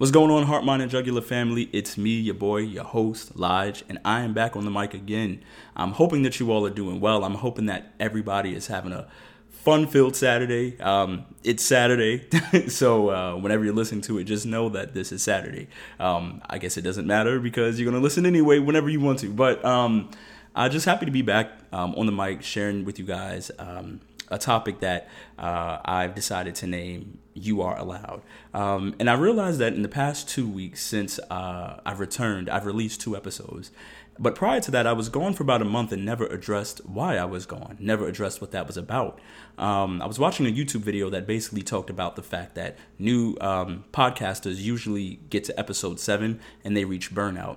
What's going on, Heart, Mind, and Jugular family? It's me, your boy, your host, Lige, and I am back on the mic again. I'm hoping that you all are doing well. I'm hoping that everybody is having a fun filled Saturday. Um, it's Saturday, so uh, whenever you're listening to it, just know that this is Saturday. Um, I guess it doesn't matter because you're going to listen anyway whenever you want to. But um, I'm just happy to be back um, on the mic sharing with you guys um, a topic that uh, I've decided to name You Are Allowed. Um, and I realized that in the past two weeks since uh, I've returned, I've released two episodes. But prior to that, I was gone for about a month and never addressed why I was gone, never addressed what that was about. Um, I was watching a YouTube video that basically talked about the fact that new um, podcasters usually get to episode seven and they reach burnout.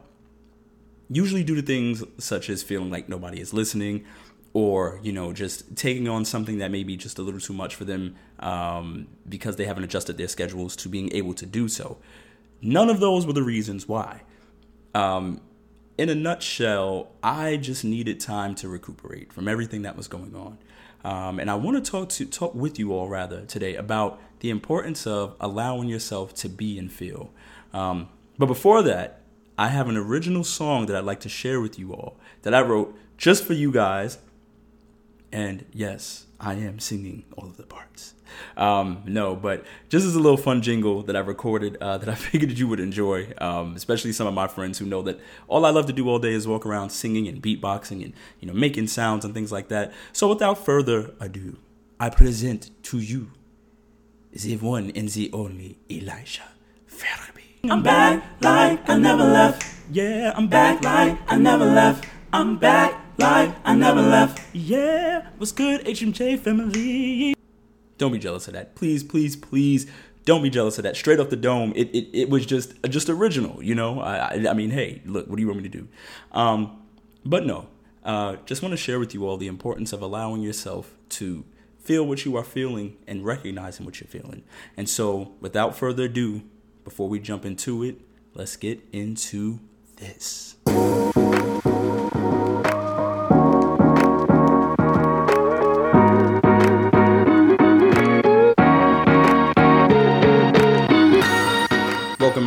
Usually due to things such as feeling like nobody is listening or you know just taking on something that may be just a little too much for them um, because they haven't adjusted their schedules to being able to do so. None of those were the reasons why. Um, in a nutshell i just needed time to recuperate from everything that was going on. Um, and i want to talk to talk with you all rather today about the importance of allowing yourself to be and feel. Um, but before that i have an original song that i'd like to share with you all that i wrote just for you guys and yes, I am singing all of the parts. Um, no, but just as a little fun jingle that I recorded uh, that I figured you would enjoy, um, especially some of my friends who know that all I love to do all day is walk around singing and beatboxing and you know making sounds and things like that. So without further ado, I present to you the one and the only Elijah Ferby. I'm back like I never left. Yeah, I'm Back back. like I never left. I'm back like I never left. Yeah, what's good, HMJ family? Don't be jealous of that. Please, please, please don't be jealous of that. Straight off the dome, it, it, it was just just original, you know? I, I, I mean, hey, look, what do you want me to do? Um, but no, uh, just want to share with you all the importance of allowing yourself to feel what you are feeling and recognizing what you're feeling. And so, without further ado, before we jump into it, let's get into this.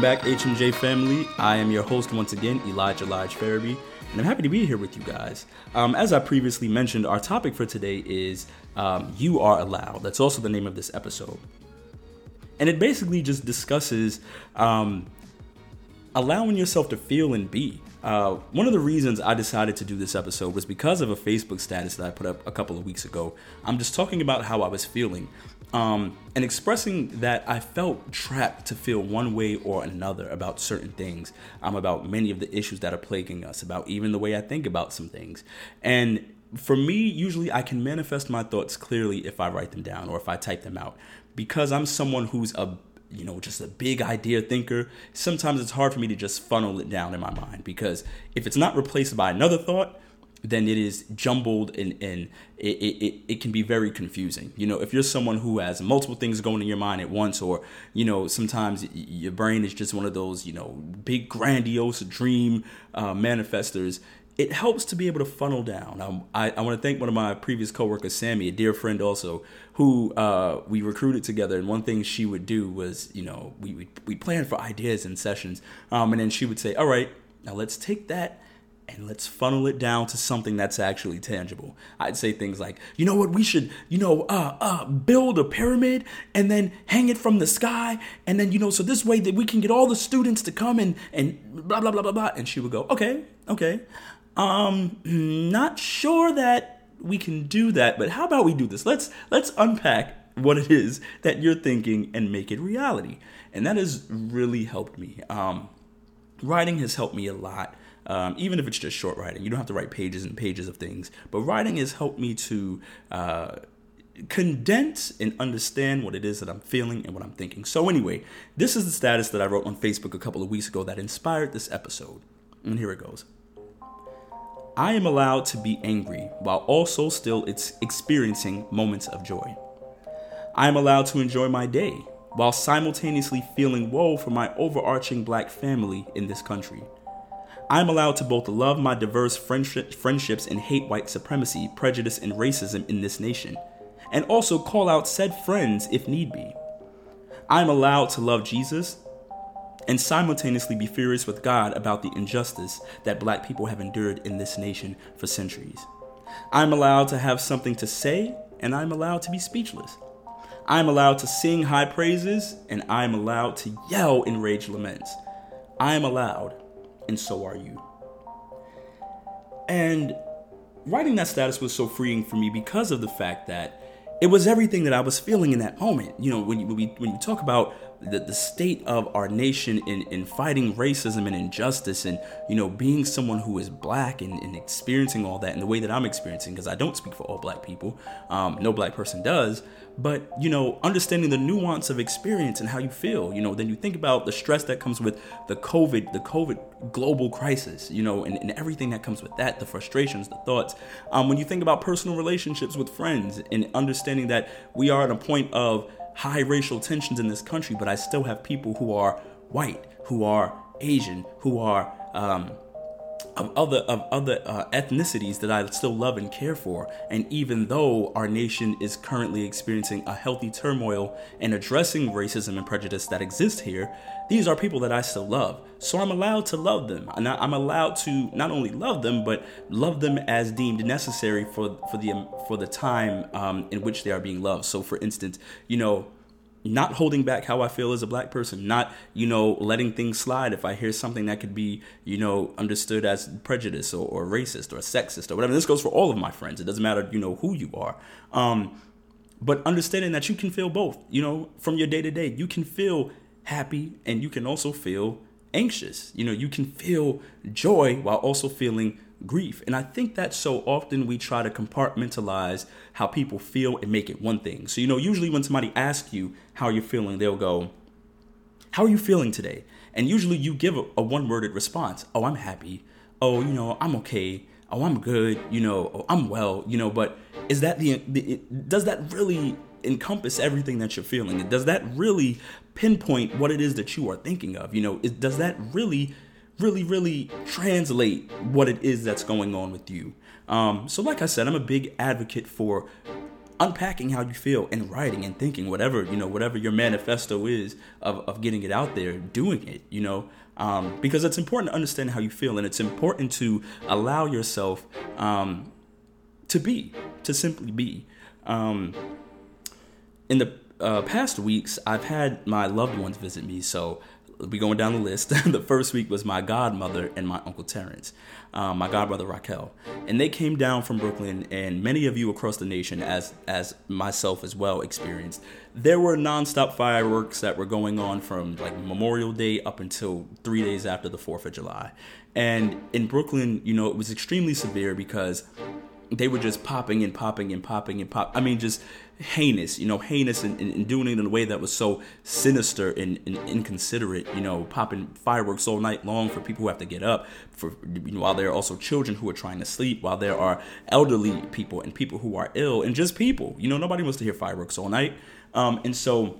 Back, HMJ family. I am your host once again, Elijah Lige Farabee, and I'm happy to be here with you guys. Um, as I previously mentioned, our topic for today is um, You Are Allowed. That's also the name of this episode. And it basically just discusses um, allowing yourself to feel and be. Uh, one of the reasons I decided to do this episode was because of a Facebook status that I put up a couple of weeks ago. I'm just talking about how I was feeling um, and expressing that I felt trapped to feel one way or another about certain things, um, about many of the issues that are plaguing us, about even the way I think about some things. And for me, usually I can manifest my thoughts clearly if I write them down or if I type them out. Because I'm someone who's a you know, just a big idea thinker, sometimes it's hard for me to just funnel it down in my mind because if it's not replaced by another thought, then it is jumbled and, and it, it, it can be very confusing. You know, if you're someone who has multiple things going in your mind at once, or, you know, sometimes your brain is just one of those, you know, big grandiose dream uh, manifestors, it helps to be able to funnel down. Um, I, I want to thank one of my previous coworkers, Sammy, a dear friend also, who uh, we recruited together. And one thing she would do was, you know, we we, we planned for ideas and sessions, um, and then she would say, "All right, now let's take that." And let's funnel it down to something that's actually tangible. I'd say things like, you know what, we should, you know, uh, uh, build a pyramid and then hang it from the sky, and then you know, so this way that we can get all the students to come and and blah blah blah blah blah. And she would go, okay, okay. Um, not sure that we can do that, but how about we do this? Let's let's unpack what it is that you're thinking and make it reality. And that has really helped me. Um, writing has helped me a lot. Um, even if it's just short writing, you don't have to write pages and pages of things. But writing has helped me to uh, condense and understand what it is that I'm feeling and what I'm thinking. So, anyway, this is the status that I wrote on Facebook a couple of weeks ago that inspired this episode. And here it goes. I am allowed to be angry while also still it's experiencing moments of joy. I am allowed to enjoy my day while simultaneously feeling woe for my overarching black family in this country. I am allowed to both love my diverse friendship, friendships and hate white supremacy, prejudice, and racism in this nation, and also call out said friends if need be. I am allowed to love Jesus and simultaneously be furious with God about the injustice that black people have endured in this nation for centuries. I'm allowed to have something to say, and I'm allowed to be speechless. I'm allowed to sing high praises, and I'm allowed to yell enraged laments. I am allowed, and so are you. And writing that status was so freeing for me because of the fact that it was everything that I was feeling in that moment. You know, when you, when, we, when you talk about the, the state of our nation in, in fighting racism and injustice and, you know, being someone who is black and, and experiencing all that in the way that I'm experiencing, because I don't speak for all black people, um, no black person does, but, you know, understanding the nuance of experience and how you feel, you know, then you think about the stress that comes with the COVID, the COVID global crisis, you know, and, and everything that comes with that, the frustrations, the thoughts. Um, when you think about personal relationships with friends and understanding that we are at a point of, high racial tensions in this country, but I still have people who are white, who are Asian, who are um, of other of other uh, ethnicities that I still love and care for. And even though our nation is currently experiencing a healthy turmoil and addressing racism and prejudice that exists here, these are people that I still love. So I'm allowed to love them, and I'm allowed to not only love them but love them as deemed necessary for for the for the time um, in which they are being loved. So, for instance, you know not holding back how I feel as a black person, not, you know, letting things slide if I hear something that could be, you know, understood as prejudice or, or racist or sexist or whatever. This goes for all of my friends. It doesn't matter, you know, who you are. Um, but understanding that you can feel both, you know, from your day to day. You can feel happy and you can also feel anxious. You know, you can feel joy while also feeling grief. And I think that so often we try to compartmentalize how people feel and make it one thing. So, you know, usually when somebody asks you how you're feeling, they'll go, How are you feeling today? And usually you give a, a one worded response Oh, I'm happy. Oh, you know, I'm okay. Oh, I'm good. You know, oh, I'm well. You know, but is that the, the does that really encompass everything that you're feeling? Does that really pinpoint what it is that you are thinking of? You know, does that really really, really translate what it is that's going on with you. Um, so, like I said, I'm a big advocate for unpacking how you feel and writing and thinking whatever you know whatever your manifesto is of, of getting it out there doing it you know um, because it's important to understand how you feel and it's important to allow yourself um, to be to simply be um, in the uh, past weeks i've had my loved ones visit me so we going down the list. the first week was my godmother and my uncle Terrence, um, my godbrother Raquel, and they came down from Brooklyn. And many of you across the nation, as as myself as well, experienced. There were nonstop fireworks that were going on from like Memorial Day up until three days after the Fourth of July. And in Brooklyn, you know, it was extremely severe because they were just popping and popping and popping and pop. I mean, just heinous, you know, heinous and, doing it in a way that was so sinister and, and, inconsiderate, you know, popping fireworks all night long for people who have to get up, for you know, while there are also children who are trying to sleep, while there are elderly people and people who are ill, and just people, you know, nobody wants to hear fireworks all night. Um, and so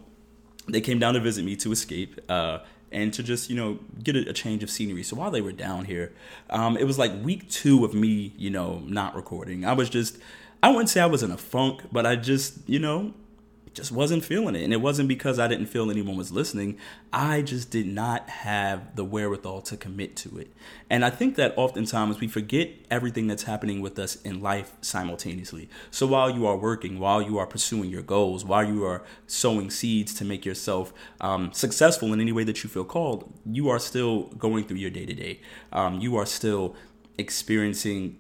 they came down to visit me to escape. Uh, and to just you know get a, a, change of scenery. So while they were down here, um, it was like week two of me, you know, not recording. I was just I wouldn't say I was in a funk, but I just, you know, just wasn't feeling it. And it wasn't because I didn't feel anyone was listening. I just did not have the wherewithal to commit to it. And I think that oftentimes we forget everything that's happening with us in life simultaneously. So while you are working, while you are pursuing your goals, while you are sowing seeds to make yourself um, successful in any way that you feel called, you are still going through your day to day. You are still experiencing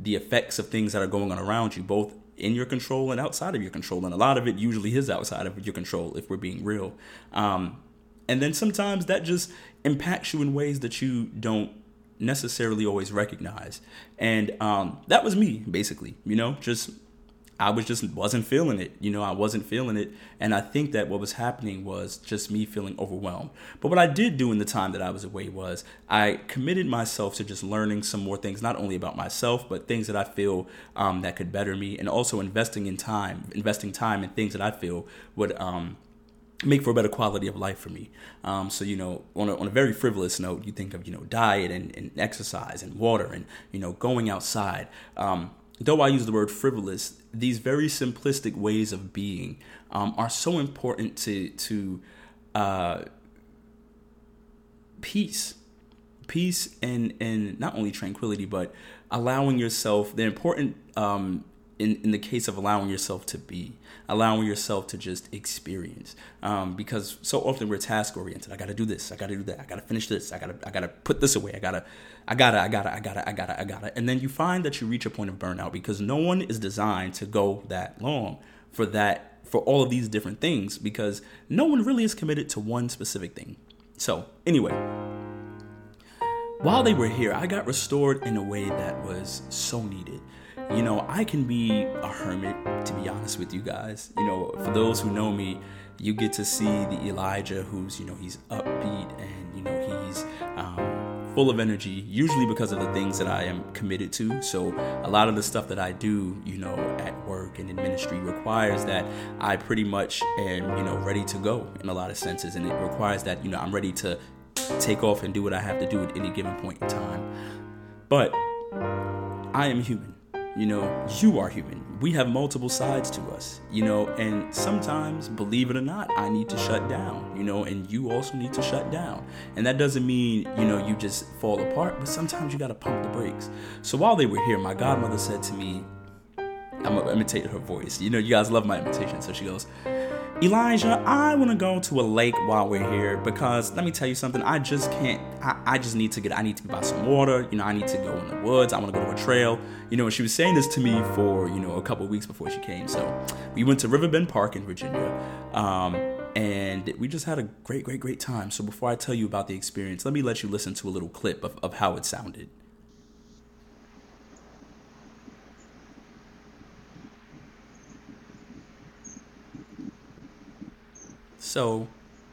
the effects of things that are going on around you, both in your control and outside of your control. And a lot of it usually is outside of your control, if we're being real. Um, and then sometimes that just impacts you in ways that you don't necessarily always recognize. And um, that was me, basically, you know, just I was just wasn't feeling it. You know, I wasn't feeling it. And I think that what was happening was just me feeling overwhelmed. But what I did do in the time that I was away was I committed myself to just learning some more things, not only about myself, but things that I feel um, that could better me, and also investing in time, investing time in things that I feel would. Um, make for a better quality of life for me. Um, so, you know, on a, on a very frivolous note, you think of, you know, diet and, and exercise and water and, you know, going outside. Um, though I use the word frivolous, these very simplistic ways of being, um, are so important to to uh, peace. Peace and and not only tranquility but allowing yourself the important um in, in the case of allowing yourself to be allowing yourself to just experience. Um, because so often we're task oriented i gotta do this i gotta do that i gotta finish this i gotta i gotta put this away i gotta i gotta i gotta i gotta i gotta i gotta. And then you find that you reach a point of burnout because no one is designed to go that long for that for all of these different things because no one really is committed to one specific thing. So anyway while they were here i got restored in a way that was so needed you know, I can be a hermit, to be honest with you guys. You know, for those who know me, you get to see the Elijah who's, you know, he's upbeat and, you know, he's um, full of energy, usually because of the things that I am committed to. So a lot of the stuff that I do, you know, at work and in ministry requires that I pretty much am, you know, ready to go in a lot of senses. And it requires that, you know, I'm ready to take off and do what I have to do at any given point in time. But I am human you know, you are human. We have multiple sides to us, you know, and sometimes, believe it or not, I need to shut down, you know, and you also need to shut down. And that doesn't mean, you know, you just fall apart, but sometimes you got to pump the brakes. So while they were here, my godmother said to me, I'm gonna imitate her voice. You know, you guys love my imitation. So she goes, Elijah, I want to go to a lake while we're here because let me tell you something. I just can't. I, I just need to get. I need to buy some water. You know, I need to go in the woods. I want to go to a trail. You know, she was saying this to me for you know a couple weeks before she came. So we went to Riverbend Park in Virginia, um, and we just had a great, great, great time. So before I tell you about the experience, let me let you listen to a little clip of, of how it sounded. So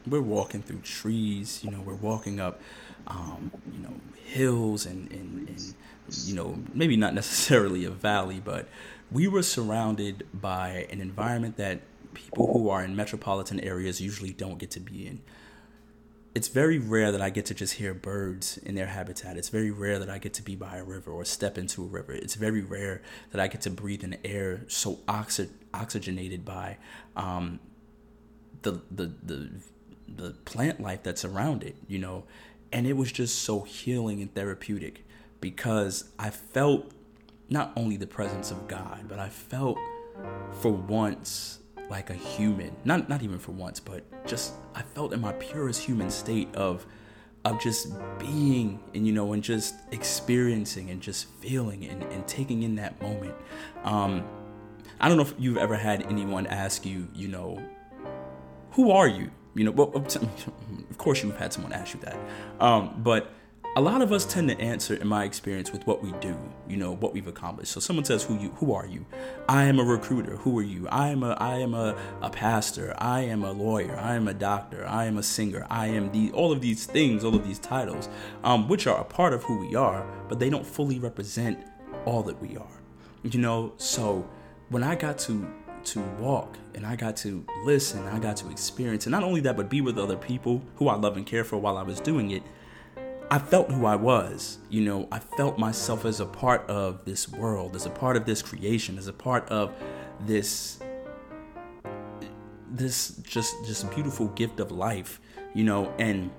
we're walking through trees, you know, we're walking up, um, you know, hills and, and, and, you know, maybe not necessarily a valley, but we were surrounded by an environment that people who are in metropolitan areas usually don't get to be in. It's very rare that I get to just hear birds in their habitat. It's very rare that I get to be by a river or step into a river. It's very rare that I get to breathe in air so oxy- oxygenated by um, the the the the plant life that's around it, you know, and it was just so healing and therapeutic because I felt not only the presence of God, but I felt for once like a human. Not not even for once, but just I felt in my purest human state of of just being and you know and just experiencing and just feeling and, and taking in that moment. Um I don't know if you've ever had anyone ask you, you know, who are you? You know, well, of course you've had someone ask you that, um, but a lot of us tend to answer, in my experience, with what we do. You know, what we've accomplished. So someone says, "Who you? Who are you?" I am a recruiter. Who are you? I am a I am a, a pastor. I am a lawyer. I am a doctor. I am a singer. I am the all of these things, all of these titles, um, which are a part of who we are, but they don't fully represent all that we are. You know, so when I got to to walk and I got to listen, I got to experience, and not only that, but be with other people who I love and care for while I was doing it. I felt who I was. You know, I felt myself as a part of this world, as a part of this creation, as a part of this this just just beautiful gift of life, you know, and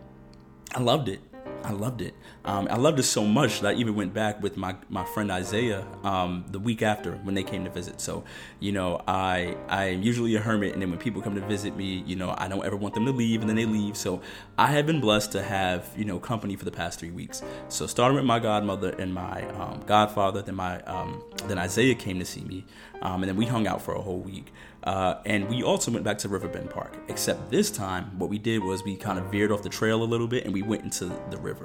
I loved it. I loved it. Um, I loved it so much that I even went back with my, my friend Isaiah um, the week after when they came to visit. So, you know, I I'm usually a hermit, and then when people come to visit me, you know, I don't ever want them to leave, and then they leave. So, I have been blessed to have you know company for the past three weeks. So, starting with my godmother and my um, godfather, then my um, then Isaiah came to see me, um, and then we hung out for a whole week. Uh, and we also went back to Riverbend Park, except this time what we did was we kind of veered off the trail a little bit and we went into the river.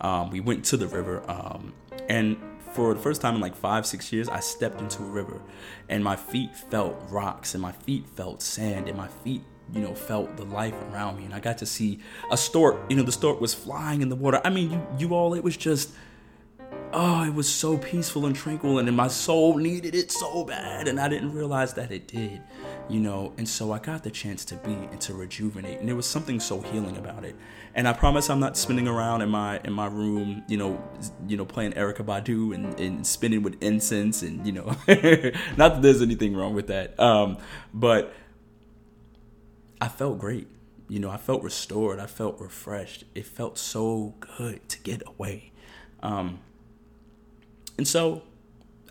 Um, we went to the river, um, and for the first time in like five, six years, I stepped into a river and my feet felt rocks and my feet felt sand and my feet you know felt the life around me and i got to see a stork. You know the stork was flying in the water. I mean you you all it was just oh, it was so peaceful and tranquil, and my soul needed it so bad, and I didn't realize that it did, you know. And so I got the chance to be and to rejuvenate, and there was something so healing about it. And I promise I'm not spinning around in my in my room, you know, you know, playing Erykah Badu and, and spinning with incense, and you know, not that there's anything wrong with that, um, but I felt great you know, I felt restored. I felt refreshed. It felt so good to get away. Um, and so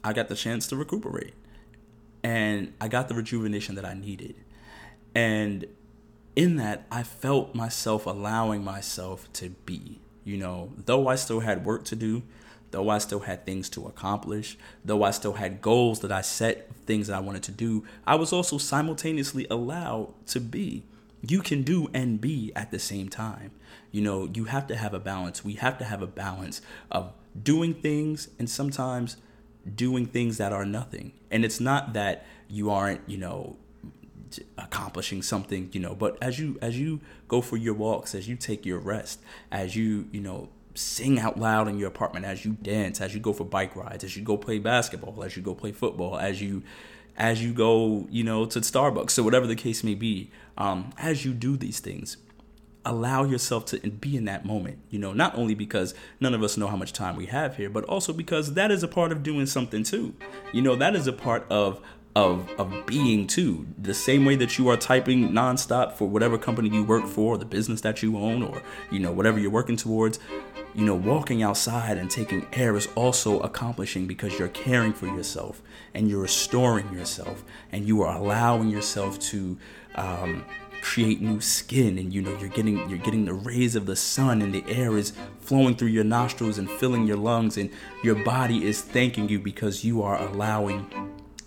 I got the chance to recuperate. And I got the rejuvenation that I needed. And in that, I felt myself allowing myself to be. You know, though I still had work to do, though I still had things to accomplish, though I still had goals that I set, things that I wanted to do, I was also simultaneously allowed to be. You can do and be at the same time. You know, you have to have a balance. We have to have a balance of doing things and sometimes doing things that are nothing. And it's not that you aren't, you know, accomplishing something, you know, but as you as you go for your walks, as you take your rest, as you, you know, sing out loud in your apartment, as you dance, as you go for bike rides, as you go play basketball, as you go play football, as you as you go, you know, to Starbucks, so whatever the case may be, um, as you do these things, allow yourself to be in that moment. You know, not only because none of us know how much time we have here, but also because that is a part of doing something too. You know, that is a part of of of being too. The same way that you are typing nonstop for whatever company you work for, the business that you own, or you know whatever you're working towards you know, walking outside and taking air is also accomplishing because you're caring for yourself and you're restoring yourself and you are allowing yourself to um, create new skin and you know you're getting you're getting the rays of the sun and the air is flowing through your nostrils and filling your lungs and your body is thanking you because you are allowing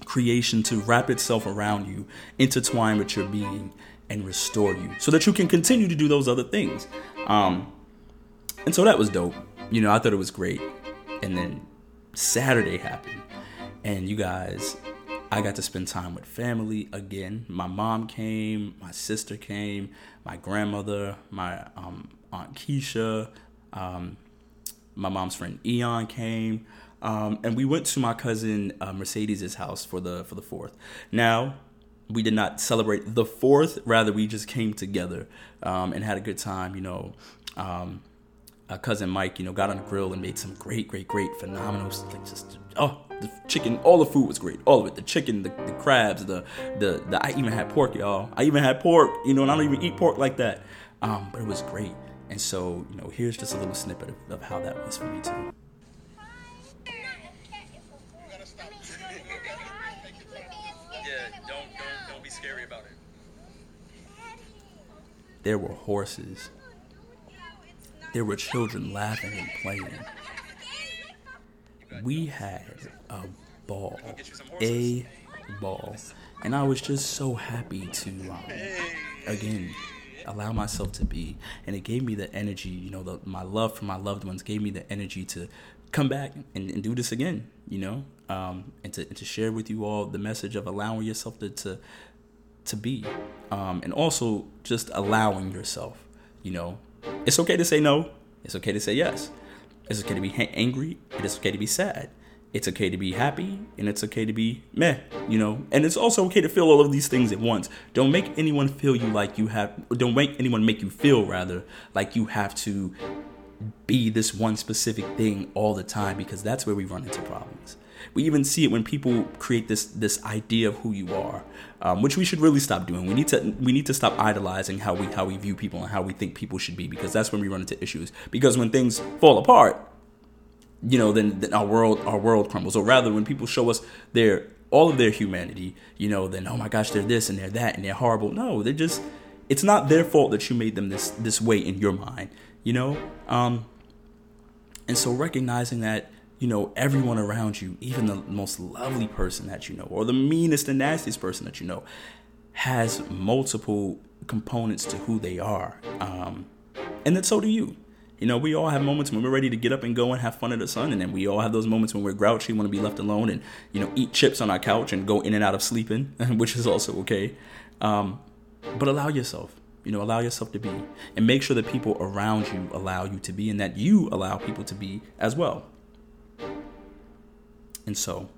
creation to wrap itself around you intertwine with your being and restore you so that you can continue to do those other things um, and so that was dope. You know, I thought it was great. And then Saturday happened. And you guys, I got to spend time with family again. My mom came, my sister came, my grandmother, my um, aunt Keisha, um, my mom's friend Eon came, um, and we went to my cousin uh, Mercedes's house for the for the fourth. Now, we did not celebrate the fourth; rather, we just came together um, and had a good time. You know, uh, cousin Mike, you know, got on the grill and made some great, great, great, phenomenal, like just oh, the chicken, all the food was great, all of it, the chicken, the, the crabs, the, the, the, I even had pork, y'all. I even had pork, you know, and I don't even eat pork like that, um, but it was great. And so, you know, here's just a little snippet of, of how that was for me too. There were horses there were children laughing and playing. We had a ball, a ball, and I was just so happy to, um, again, allow myself to be. And it gave me the energy, you know, the, my love for my loved ones gave me the energy to come back and, and do this again, you know, um, and, to, and to share with you all the message of allowing yourself to, to, to be. Um, and also just allowing yourself, you know, it's okay to say no. It's okay to say yes. It's okay to be angry. It is okay to be sad. It's okay to be happy and it's okay to be meh, you know. And it's also okay to feel all of these things at once. Don't make anyone feel you like you have don't make anyone make you feel rather like you have to be this one specific thing all the time because that's where we run into problems. We even see it when people create this this idea of who you are, um, which we should really stop doing. We need to we need to stop idolizing how we how we view people and how we think people should be because that's when we run into issues. Because when things fall apart, you know, then, then our world our world crumbles. Or rather, when people show us their all of their humanity, you know, then oh my gosh, they're this and they're that and they're horrible. No, they're just it's not their fault that you made them this this way in your mind, you know. Um, and so recognizing that you know, everyone around you, even the most lovely person that you know, or the meanest and nastiest person that you know, has multiple components to who they are. Um, and then so do you. You know, we all have moments when we're ready to get up and go and have fun in the sun, and then we all have those moments when we're grouchy, want to be left alone, and you know, eat chips on our couch and go in and out of sleeping, which is also okay. Um, but allow yourself, you know, allow yourself to be, and make sure that people around you allow you to be, and that you allow people to be as well. And so,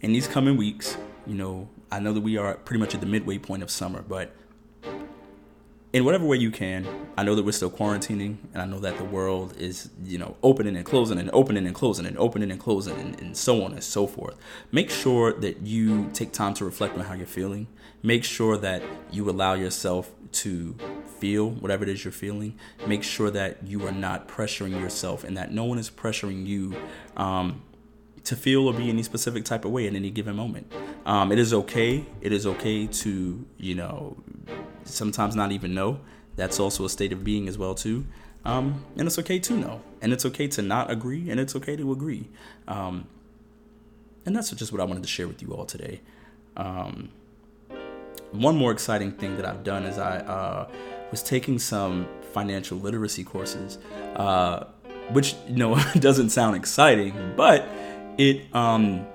in these coming weeks, you know, I know that we are pretty much at the midway point of summer, but in whatever way you can. I know that we're still quarantining, and I know that the world is, you know, opening and closing and opening and closing and opening and closing and, and so on and so forth. Make sure that you take time to reflect on how you're feeling. Make sure that you allow yourself to feel whatever it is you're feeling. Make sure that you are not pressuring yourself and that no one is pressuring you um, to feel or be any specific type of way in any given moment. Um, it is okay. It is okay to, you know, sometimes not even know. That's also a state of being as well too. Um, and it's okay to know, and it's okay to not agree, and it's okay to agree. Um, and that's just what I wanted to share with you all today. Um, one more exciting thing that I've done is I uh, was taking some financial literacy courses, uh, which you know doesn't sound exciting, but it um,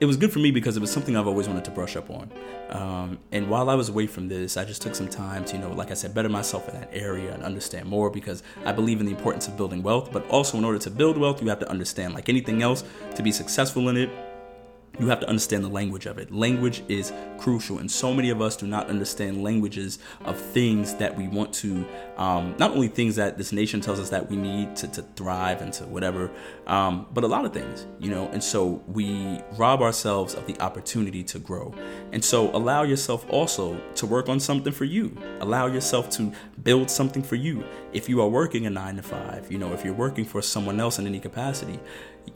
it was good for me because it was something I've always wanted to brush up on. Um, and while I was away from this, I just took some time to, you know, like I said, better myself in that area and understand more because I believe in the importance of building wealth. But also, in order to build wealth, you have to understand, like anything else, to be successful in it, you have to understand the language of it. Language is crucial, and so many of us do not understand languages of things that we want to, um, not only things that this nation tells us that we need to, to thrive and to whatever, um, but a lot of things, you know. And so we rob ourselves of the opportunity to grow. And so allow yourself also to work on something for you. Allow yourself to build something for you. If you are working a nine to five, you know, if you're working for someone else in any capacity,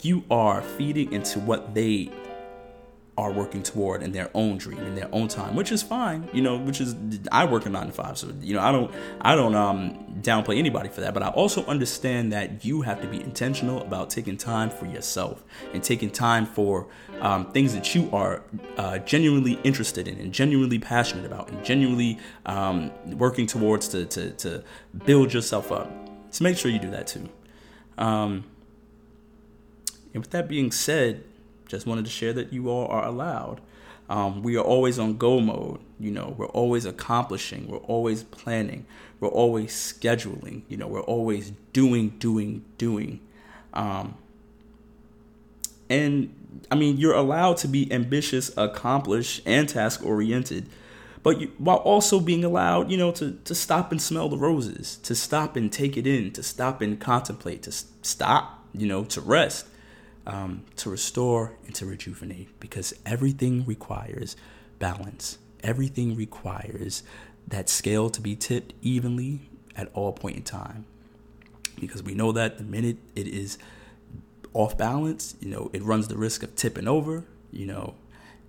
you are feeding into what they are working toward in their own dream in their own time which is fine you know which is i work a nine to five so you know i don't i don't um downplay anybody for that but i also understand that you have to be intentional about taking time for yourself and taking time for um, things that you are uh, genuinely interested in and genuinely passionate about and genuinely um, working towards to, to, to build yourself up. So make sure you do that too. Um, and with that being said just wanted to share that you all are allowed. Um, we are always on go mode. You know, we're always accomplishing. We're always planning. We're always scheduling. You know, we're always doing, doing, doing. Um, and I mean, you're allowed to be ambitious, accomplished, and task oriented, but you, while also being allowed, you know, to, to stop and smell the roses, to stop and take it in, to stop and contemplate, to stop, you know, to rest um, to restore and to rejuvenate because everything requires balance. Everything requires that scale to be tipped evenly at all point in time. Because we know that the minute it is off balance, you know, it runs the risk of tipping over, you know,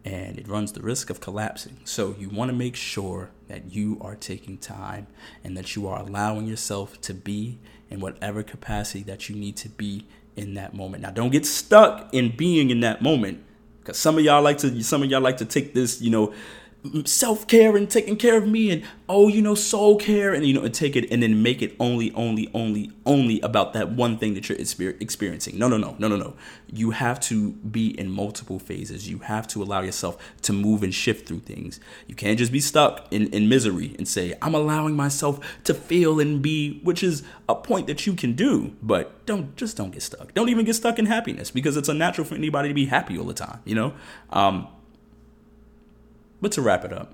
and it runs the risk of collapsing. So you want to make sure that you are taking time and that you are allowing yourself to be in whatever capacity that you need to be in that moment. Now, don't get stuck in being in that moment, because some of y'all like to some of y'all like to take this, you know, self care and taking care of me and oh you know soul care and you know and take it and then make it only only only only about that one thing that you're experiencing. No no no no no no. You have to be in multiple phases. You have to allow yourself to move and shift through things. You can't just be stuck in, in misery and say i'm allowing myself to feel and be which is a point that you can do but don't just don't get stuck. Don't even get stuck in happiness because it's unnatural for anybody to be happy all the time you know? Um, but to wrap it up,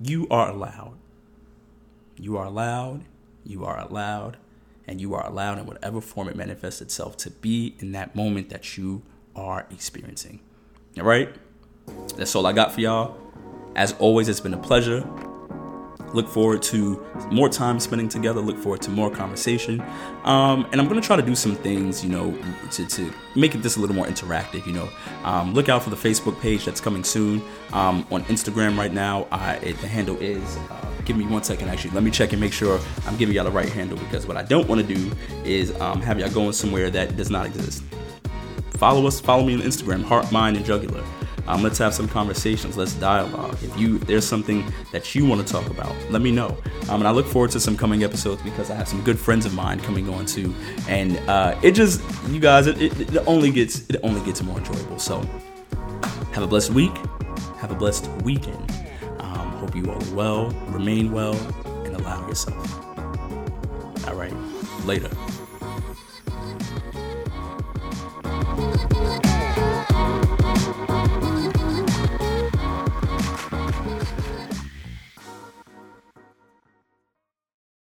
you are allowed. You are allowed. You are allowed. And you are allowed in whatever form it manifests itself to be in that moment that you are experiencing. All right? That's all I got for y'all. As always, it's been a pleasure. Look forward to more time spending together. Look forward to more conversation. Um, and I'm going to try to do some things, you know, to, to make it this a little more interactive, you know. Um, look out for the Facebook page that's coming soon. Um, on Instagram right now, I, it, the handle is, uh, give me one second actually. Let me check and make sure I'm giving y'all the right handle because what I don't want to do is um, have y'all going somewhere that does not exist. Follow us, follow me on Instagram, Heart, Mind, and Jugular. Um, let's have some conversations. Let's dialogue. If you if there's something that you want to talk about, let me know. Um, and I look forward to some coming episodes because I have some good friends of mine coming on too. And uh, it just you guys, it, it, it only gets it only gets more enjoyable. So have a blessed week. Have a blessed weekend. Um, hope you all well, remain well, and allow yourself. All right, later.